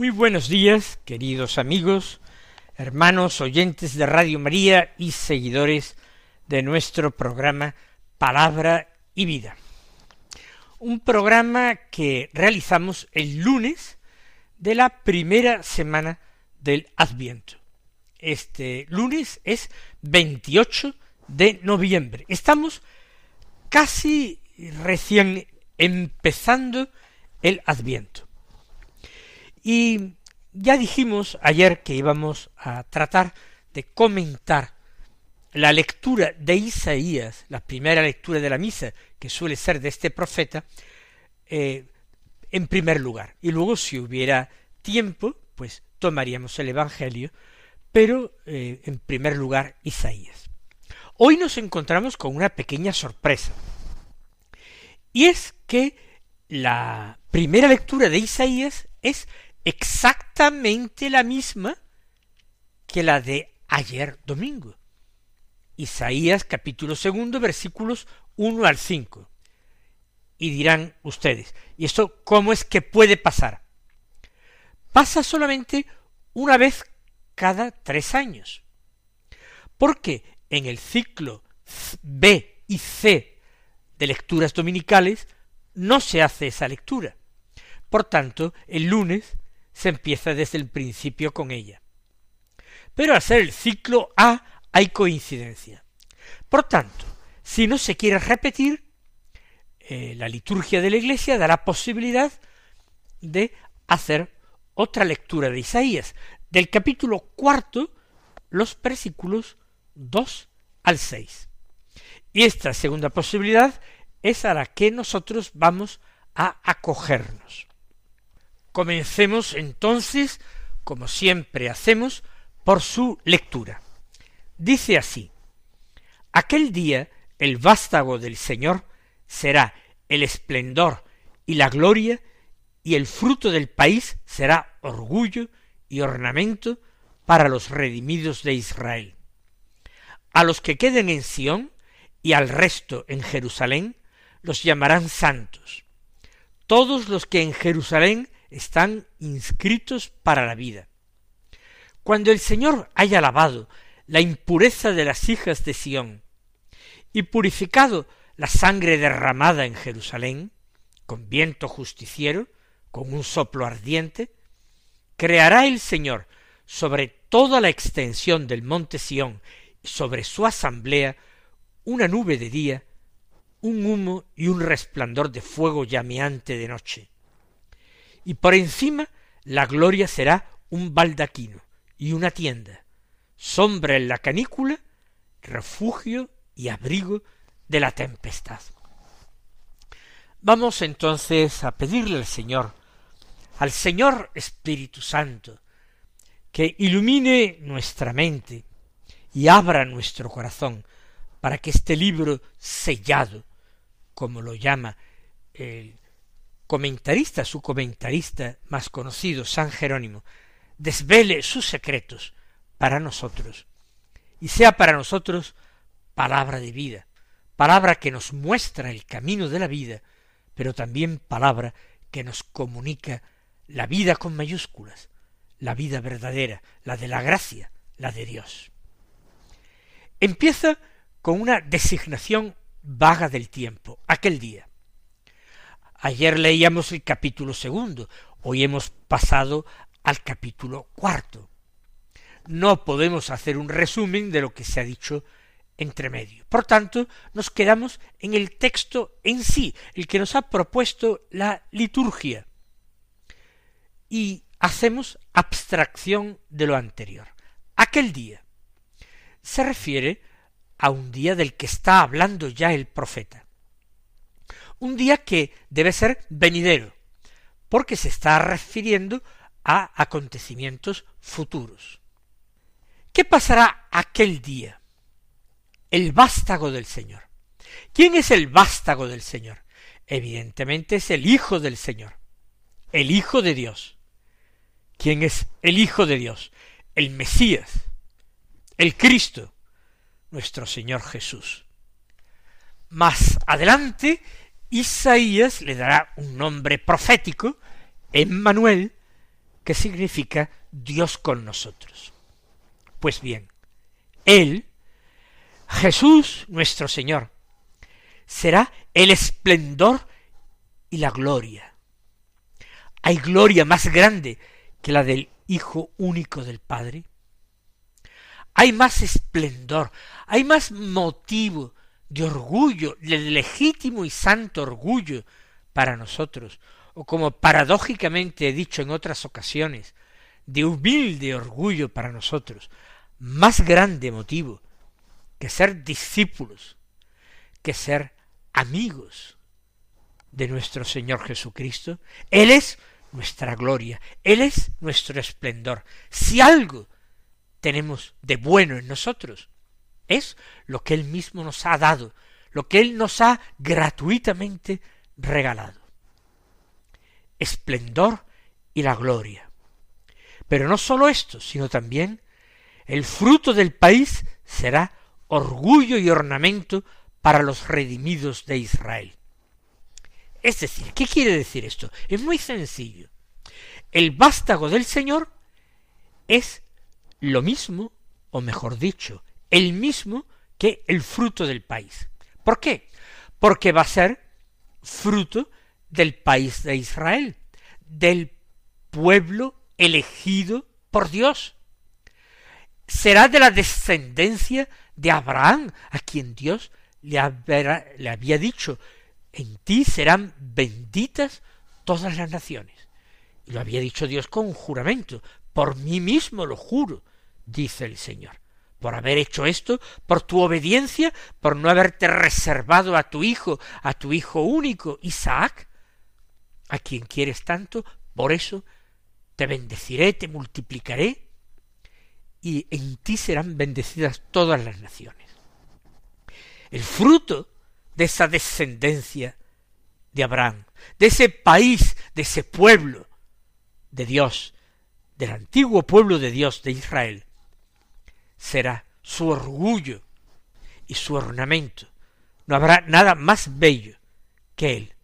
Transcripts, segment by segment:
Muy buenos días, queridos amigos, hermanos oyentes de Radio María y seguidores de nuestro programa Palabra y Vida. Un programa que realizamos el lunes de la primera semana del Adviento. Este lunes es 28 de noviembre. Estamos casi recién empezando el Adviento. Y ya dijimos ayer que íbamos a tratar de comentar la lectura de Isaías, la primera lectura de la misa, que suele ser de este profeta, eh, en primer lugar. Y luego, si hubiera tiempo, pues tomaríamos el Evangelio, pero eh, en primer lugar Isaías. Hoy nos encontramos con una pequeña sorpresa, y es que la primera lectura de Isaías es exactamente la misma que la de ayer domingo. Isaías capítulo segundo versículos uno al cinco. Y dirán ustedes, ¿y esto cómo es que puede pasar? Pasa solamente una vez cada tres años. Porque en el ciclo B y C de lecturas dominicales no se hace esa lectura. Por tanto, el lunes se empieza desde el principio con ella. Pero al ser el ciclo A hay coincidencia. Por tanto, si no se quiere repetir, eh, la liturgia de la Iglesia dará posibilidad de hacer otra lectura de Isaías, del capítulo cuarto, los versículos dos al seis. Y esta segunda posibilidad es a la que nosotros vamos a acogernos. Comencemos entonces, como siempre hacemos, por su lectura. Dice así, Aquel día el vástago del Señor será el esplendor y la gloria, y el fruto del país será orgullo y ornamento para los redimidos de Israel. A los que queden en Sión y al resto en Jerusalén los llamarán santos. Todos los que en Jerusalén están inscritos para la vida. Cuando el Señor haya lavado la impureza de las hijas de Sión y purificado la sangre derramada en Jerusalén, con viento justiciero, con un soplo ardiente, creará el Señor sobre toda la extensión del monte Sión y sobre su asamblea una nube de día, un humo y un resplandor de fuego llameante de noche y por encima la gloria será un baldaquino y una tienda, sombra en la canícula, refugio y abrigo de la tempestad. Vamos entonces a pedirle al Señor, al Señor Espíritu Santo, que ilumine nuestra mente y abra nuestro corazón para que este libro sellado, como lo llama el comentarista, su comentarista más conocido, San Jerónimo, desvele sus secretos para nosotros y sea para nosotros palabra de vida, palabra que nos muestra el camino de la vida, pero también palabra que nos comunica la vida con mayúsculas, la vida verdadera, la de la gracia, la de Dios. Empieza con una designación vaga del tiempo, aquel día. Ayer leíamos el capítulo segundo, hoy hemos pasado al capítulo cuarto. No podemos hacer un resumen de lo que se ha dicho entre medio. Por tanto, nos quedamos en el texto en sí, el que nos ha propuesto la liturgia. Y hacemos abstracción de lo anterior. Aquel día se refiere a un día del que está hablando ya el profeta un día que debe ser venidero, porque se está refiriendo a acontecimientos futuros. ¿Qué pasará aquel día? El vástago del Señor. ¿Quién es el vástago del Señor? Evidentemente es el Hijo del Señor, el Hijo de Dios. ¿Quién es el Hijo de Dios? El Mesías, el Cristo, nuestro Señor Jesús. Más adelante, Isaías le dará un nombre profético, Emmanuel, que significa Dios con nosotros. Pues bien, Él, Jesús nuestro Señor, será el esplendor y la gloria. ¿Hay gloria más grande que la del Hijo único del Padre? Hay más esplendor, hay más motivo de orgullo, de legítimo y santo orgullo para nosotros, o como paradójicamente he dicho en otras ocasiones, de humilde orgullo para nosotros, más grande motivo que ser discípulos, que ser amigos de nuestro Señor Jesucristo. Él es nuestra gloria, Él es nuestro esplendor. Si algo tenemos de bueno en nosotros, es lo que Él mismo nos ha dado, lo que Él nos ha gratuitamente regalado. Esplendor y la gloria. Pero no sólo esto, sino también el fruto del país será orgullo y ornamento para los redimidos de Israel. Es decir, ¿qué quiere decir esto? Es muy sencillo. El vástago del Señor es lo mismo, o mejor dicho, el mismo que el fruto del país. ¿Por qué? Porque va a ser fruto del país de Israel, del pueblo elegido por Dios. Será de la descendencia de Abraham, a quien Dios le, había dicho, en ti serán benditas todas las naciones. Y lo había dicho Dios con juramento, por mí mismo lo juro, dice el Señor. Por haber hecho esto, por tu obediencia, por no haberte reservado a tu hijo, a tu hijo único, Isaac, a quien quieres tanto, por eso te bendeciré, te multiplicaré, y en ti serán bendecidas todas las naciones. El fruto de esa descendencia de Abraham, de ese país, de ese pueblo de Dios, del antiguo pueblo de Dios de Israel, será su orgullo y su ornamento. No habrá nada más bello que él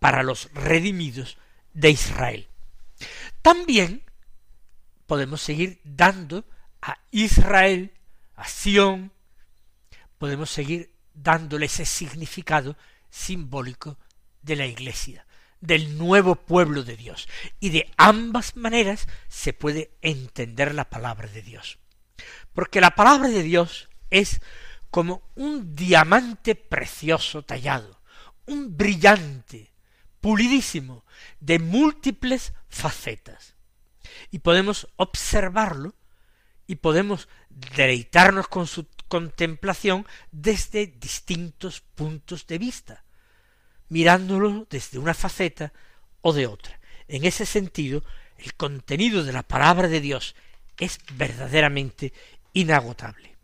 para los redimidos de Israel. También podemos seguir dando a Israel, a Sión, podemos seguir dándole ese significado simbólico de la Iglesia, del nuevo pueblo de Dios. Y de ambas maneras se puede entender la palabra de Dios. Porque la palabra de Dios es como un diamante precioso tallado, un brillante, pulidísimo, de múltiples facetas. Y podemos observarlo y podemos deleitarnos con su contemplación desde distintos puntos de vista, mirándolo desde una faceta o de otra. En ese sentido, el contenido de la palabra de Dios es verdaderamente inagotable.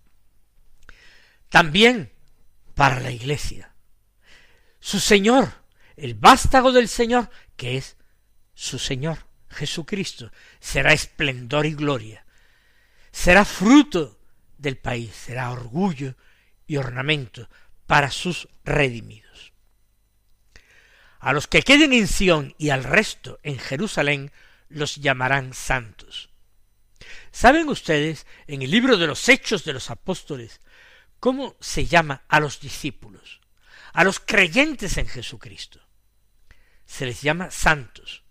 También para la Iglesia. Su Señor, el vástago del Señor, que es su Señor, Jesucristo, será esplendor y gloria, será fruto del país, será orgullo y ornamento para sus redimidos. A los que queden en Sión y al resto en Jerusalén los llamarán santos. ¿Saben ustedes en el libro de los Hechos de los Apóstoles cómo se llama a los discípulos, a los creyentes en Jesucristo? Se les llama santos.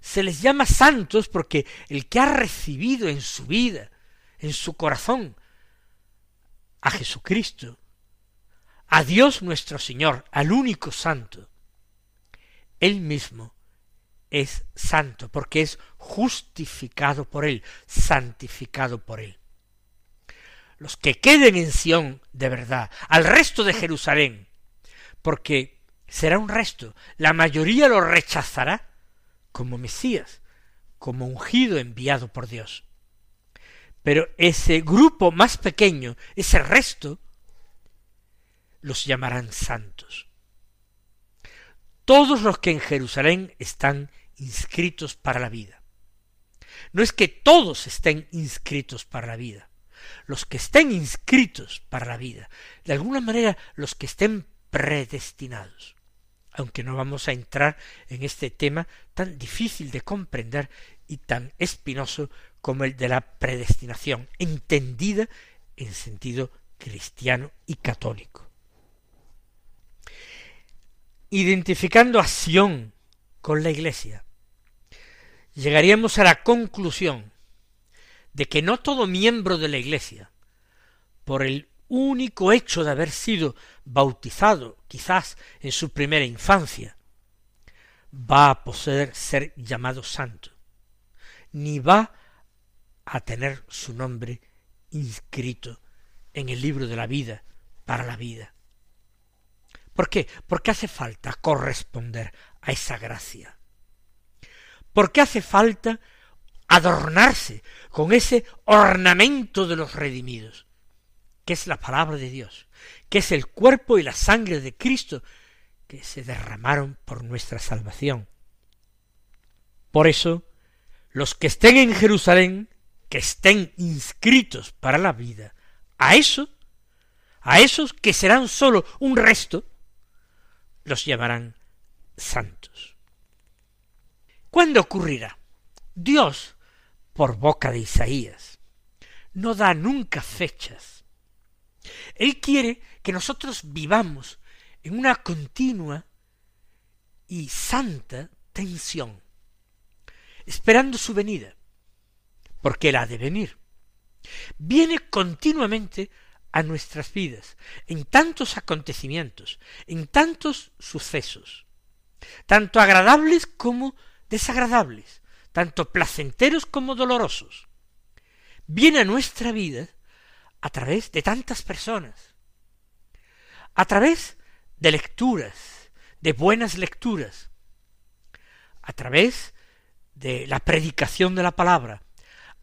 Se les llama santos porque el que ha recibido en su vida en su corazón a Jesucristo, a Dios nuestro Señor, al único santo, Él mismo es santo, porque es justificado por Él, santificado por Él. Los que queden en Sión de verdad, al resto de Jerusalén, porque será un resto, la mayoría lo rechazará como Mesías, como ungido enviado por Dios. Pero ese grupo más pequeño, ese resto, los llamarán santos. Todos los que en Jerusalén están inscritos para la vida. No es que todos estén inscritos para la vida. Los que estén inscritos para la vida, de alguna manera los que estén predestinados. Aunque no vamos a entrar en este tema tan difícil de comprender y tan espinoso como el de la predestinación, entendida en sentido cristiano y católico. Identificando a Sión con la Iglesia, llegaríamos a la conclusión de que no todo miembro de la Iglesia, por el único hecho de haber sido bautizado, quizás en su primera infancia, va a poder ser llamado santo, ni va a tener su nombre inscrito en el libro de la vida para la vida. ¿Por qué? Porque hace falta corresponder a esa gracia. Porque hace falta adornarse con ese ornamento de los redimidos, que es la palabra de Dios, que es el cuerpo y la sangre de Cristo que se derramaron por nuestra salvación. Por eso, los que estén en Jerusalén, que estén inscritos para la vida, a eso, a esos que serán sólo un resto, los llamarán santos. ¿Cuándo ocurrirá? Dios por boca de Isaías. No da nunca fechas. Él quiere que nosotros vivamos en una continua y santa tensión, esperando su venida, porque Él ha de venir. Viene continuamente a nuestras vidas, en tantos acontecimientos, en tantos sucesos, tanto agradables como desagradables, tanto placenteros como dolorosos, viene a nuestra vida a través de tantas personas, a través de lecturas, de buenas lecturas, a través de la predicación de la palabra,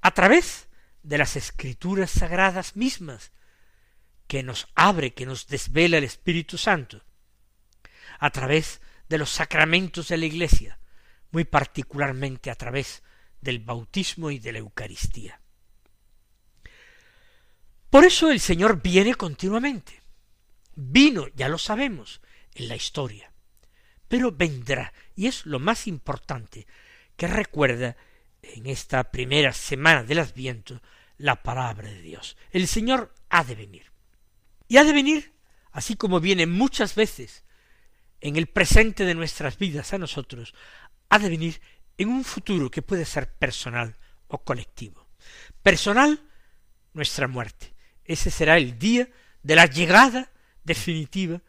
a través de las escrituras sagradas mismas, que nos abre, que nos desvela el Espíritu Santo, a través de los sacramentos de la Iglesia, muy particularmente a través del bautismo y de la Eucaristía. Por eso el Señor viene continuamente. Vino, ya lo sabemos, en la historia, pero vendrá, y es lo más importante que recuerda en esta primera semana del Adviento la palabra de Dios. El Señor ha de venir. Y ha de venir, así como viene muchas veces en el presente de nuestras vidas a nosotros, ha de venir en un futuro que puede ser personal o colectivo. Personal, nuestra muerte. Ese será el día de la llegada definitiva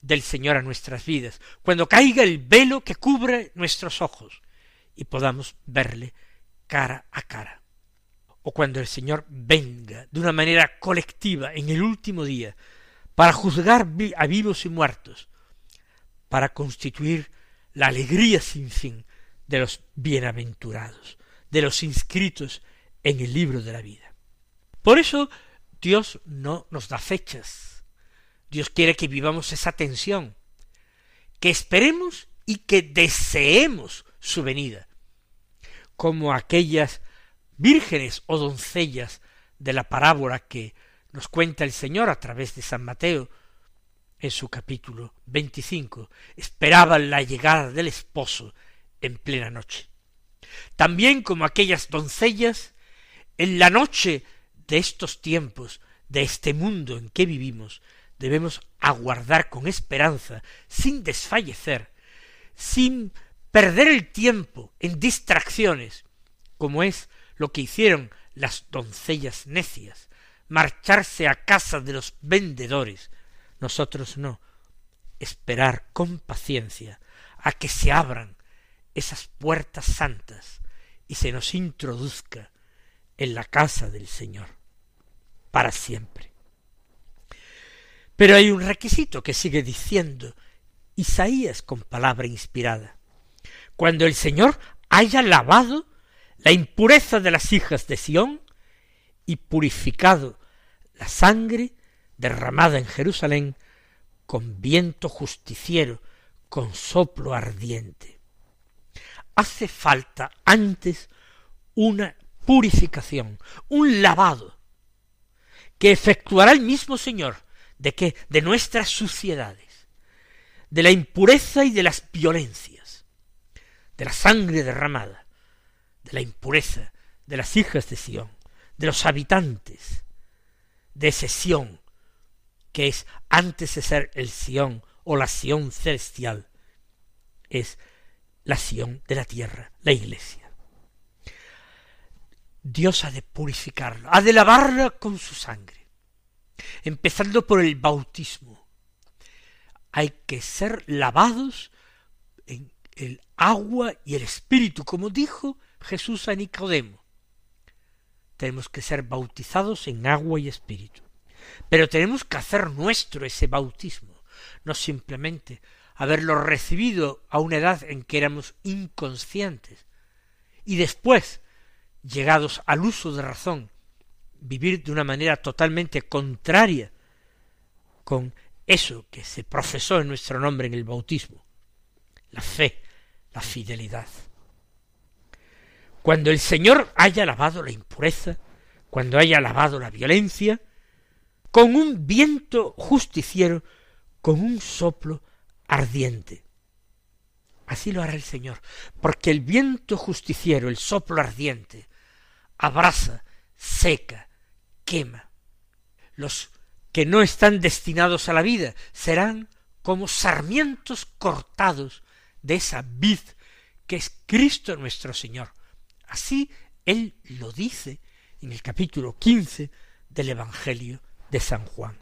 del Señor a nuestras vidas, cuando caiga el velo que cubre nuestros ojos y podamos verle cara a cara. O cuando el Señor venga de una manera colectiva en el último día para juzgar a vivos y muertos, para constituir la alegría sin fin de los bienaventurados, de los inscritos en el libro de la vida. Por eso Dios no nos da fechas. Dios quiere que vivamos esa tensión, que esperemos y que deseemos su venida, como aquellas vírgenes o doncellas de la parábola que nos cuenta el Señor a través de San Mateo, en su capítulo veinticinco, esperaban la llegada del esposo en plena noche. También como aquellas doncellas, en la noche de estos tiempos, de este mundo en que vivimos, debemos aguardar con esperanza, sin desfallecer, sin perder el tiempo en distracciones, como es lo que hicieron las doncellas necias, marcharse a casa de los vendedores, nosotros no. Esperar con paciencia a que se abran esas puertas santas y se nos introduzca en la casa del Señor para siempre. Pero hay un requisito que sigue diciendo Isaías con palabra inspirada. Cuando el Señor haya lavado la impureza de las hijas de Sión y purificado la sangre derramada en Jerusalén con viento justiciero, con soplo ardiente. Hace falta antes una purificación, un lavado, que efectuará el mismo Señor, de que de nuestras suciedades, de la impureza y de las violencias, de la sangre derramada, de la impureza de las hijas de Sión, de los habitantes de ese Sión, que es antes de ser el Sión o la Sión celestial, es la Sión de la tierra, la iglesia. Dios ha de purificarla, ha de lavarla con su sangre, empezando por el bautismo. Hay que ser lavados en el agua y el espíritu, como dijo Jesús a Nicodemo. Tenemos que ser bautizados en agua y espíritu. Pero tenemos que hacer nuestro ese bautismo, no simplemente haberlo recibido a una edad en que éramos inconscientes y después, llegados al uso de razón, vivir de una manera totalmente contraria con eso que se profesó en nuestro nombre en el bautismo, la fe, la fidelidad. Cuando el Señor haya lavado la impureza, cuando haya lavado la violencia, con un viento justiciero, con un soplo ardiente. Así lo hará el Señor, porque el viento justiciero, el soplo ardiente, abraza, seca, quema. Los que no están destinados a la vida serán como sarmientos cortados de esa vid que es Cristo nuestro Señor. Así Él lo dice en el capítulo quince del Evangelio de San Juan.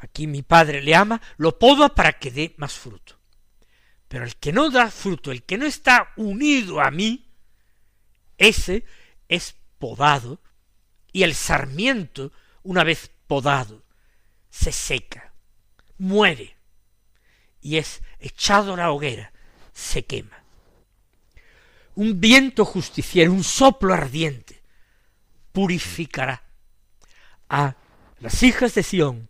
Aquí mi Padre le ama, lo poda para que dé más fruto. Pero el que no da fruto, el que no está unido a mí, ese es podado, y el sarmiento, una vez podado, se seca, muere, y es echado a la hoguera, se quema. Un viento justiciero, un soplo ardiente, purificará a las hijas de Sión,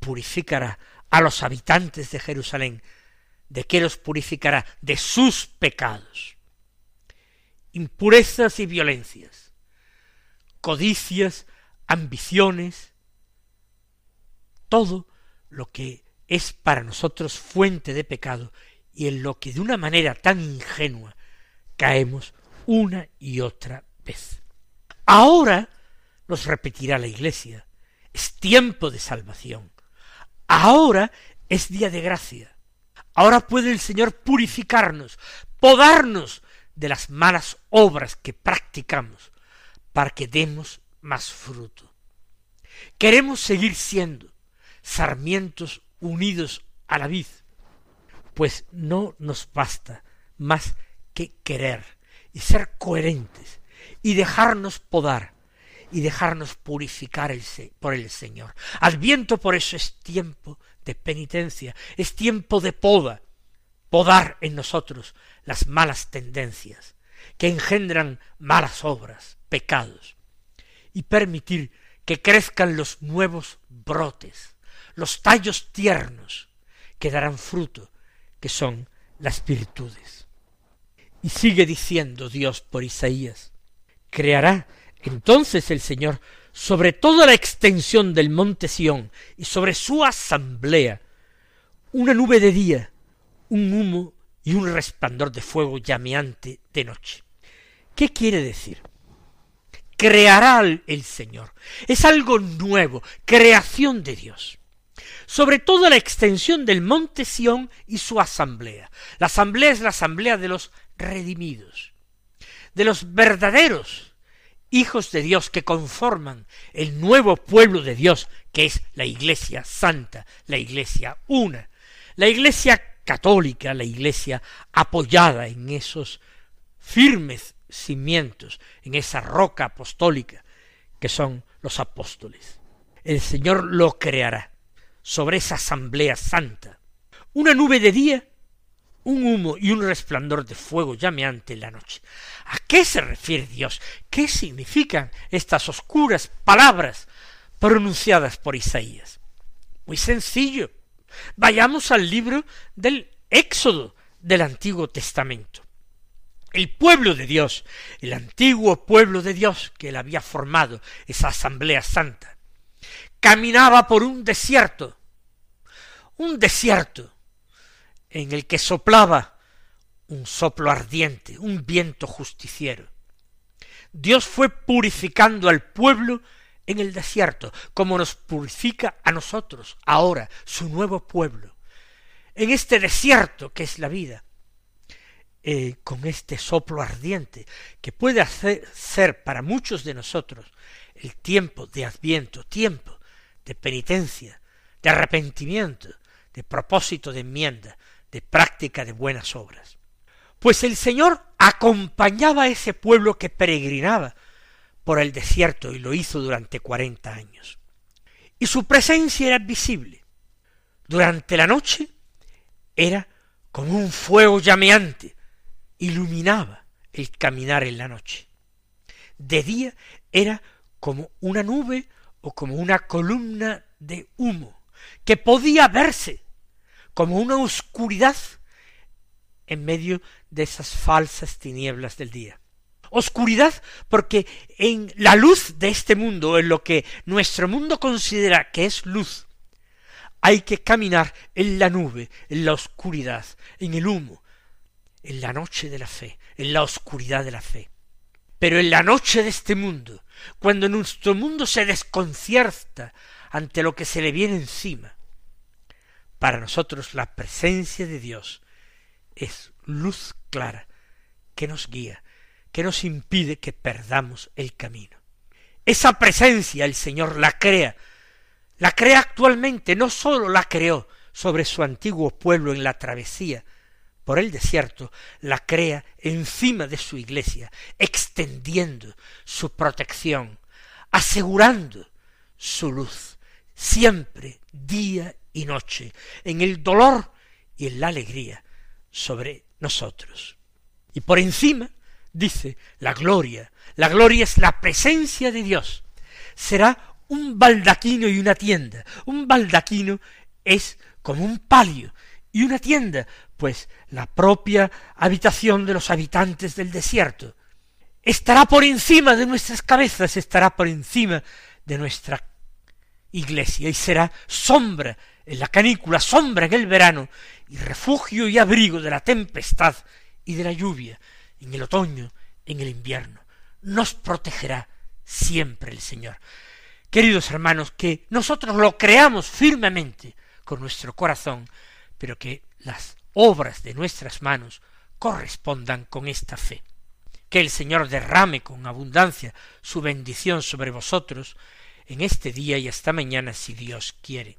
purificará a los habitantes de Jerusalén. ¿De qué los purificará? De sus pecados. Impurezas y violencias, codicias, ambiciones, todo lo que es para nosotros fuente de pecado y en lo que de una manera tan ingenua caemos una y otra vez. Ahora, nos repetirá la Iglesia, es tiempo de salvación. Ahora es día de gracia. Ahora puede el Señor purificarnos, podarnos de las malas obras que practicamos, para que demos más fruto. Queremos seguir siendo sarmientos unidos a la vid, pues no nos basta más que querer y ser coherentes y dejarnos podar y dejarnos purificar por el Señor. Adviento por eso es tiempo de penitencia, es tiempo de poda, podar en nosotros las malas tendencias que engendran malas obras, pecados, y permitir que crezcan los nuevos brotes, los tallos tiernos que darán fruto, que son las virtudes. Y sigue diciendo Dios por Isaías, creará entonces el Señor, sobre toda la extensión del monte Sión y sobre su asamblea, una nube de día, un humo y un resplandor de fuego llameante de noche. ¿Qué quiere decir? Creará el Señor. Es algo nuevo, creación de Dios. Sobre toda la extensión del monte Sión y su asamblea. La asamblea es la asamblea de los redimidos, de los verdaderos hijos de Dios que conforman el nuevo pueblo de Dios, que es la Iglesia Santa, la Iglesia una, la Iglesia católica, la Iglesia apoyada en esos firmes cimientos, en esa roca apostólica que son los apóstoles. El Señor lo creará sobre esa asamblea santa. Una nube de día, un humo y un resplandor de fuego llameante en la noche. ¿A qué se refiere Dios? ¿Qué significan estas oscuras palabras pronunciadas por Isaías? Muy sencillo. Vayamos al libro del Éxodo del Antiguo Testamento. El pueblo de Dios, el antiguo pueblo de Dios que él había formado, esa asamblea santa, caminaba por un desierto, un desierto en el que soplaba un soplo ardiente, un viento justiciero. Dios fue purificando al pueblo en el desierto, como nos purifica a nosotros ahora, su nuevo pueblo. En este desierto que es la vida, eh, con este soplo ardiente, que puede hacer, ser para muchos de nosotros el tiempo de adviento, tiempo de penitencia, de arrepentimiento, de propósito de enmienda, de práctica de buenas obras. Pues el Señor acompañaba a ese pueblo que peregrinaba por el desierto y lo hizo durante cuarenta años. Y su presencia era visible. Durante la noche era como un fuego llameante, iluminaba el caminar en la noche. De día era como una nube o como una columna de humo, que podía verse como una oscuridad en medio de esas falsas tinieblas del día. Oscuridad porque en la luz de este mundo, en lo que nuestro mundo considera que es luz, hay que caminar en la nube, en la oscuridad, en el humo, en la noche de la fe, en la oscuridad de la fe. Pero en la noche de este mundo, cuando nuestro mundo se desconcierta ante lo que se le viene encima, para nosotros la presencia de Dios es luz clara que nos guía, que nos impide que perdamos el camino. Esa presencia el Señor la crea, la crea actualmente, no sólo la creó sobre su antiguo pueblo en la travesía por el desierto, la crea encima de su iglesia, extendiendo su protección, asegurando su luz, siempre, día y noche, en el dolor y en la alegría sobre nosotros. Y por encima dice la gloria, la gloria es la presencia de Dios. Será un baldaquino y una tienda. Un baldaquino es como un palio y una tienda, pues la propia habitación de los habitantes del desierto. Estará por encima de nuestras cabezas, estará por encima de nuestra iglesia y será sombra en la canícula, sombra en el verano, y refugio y abrigo de la tempestad y de la lluvia, en el otoño, en el invierno. Nos protegerá siempre el Señor. Queridos hermanos, que nosotros lo creamos firmemente con nuestro corazón, pero que las obras de nuestras manos correspondan con esta fe. Que el Señor derrame con abundancia su bendición sobre vosotros en este día y hasta mañana si Dios quiere.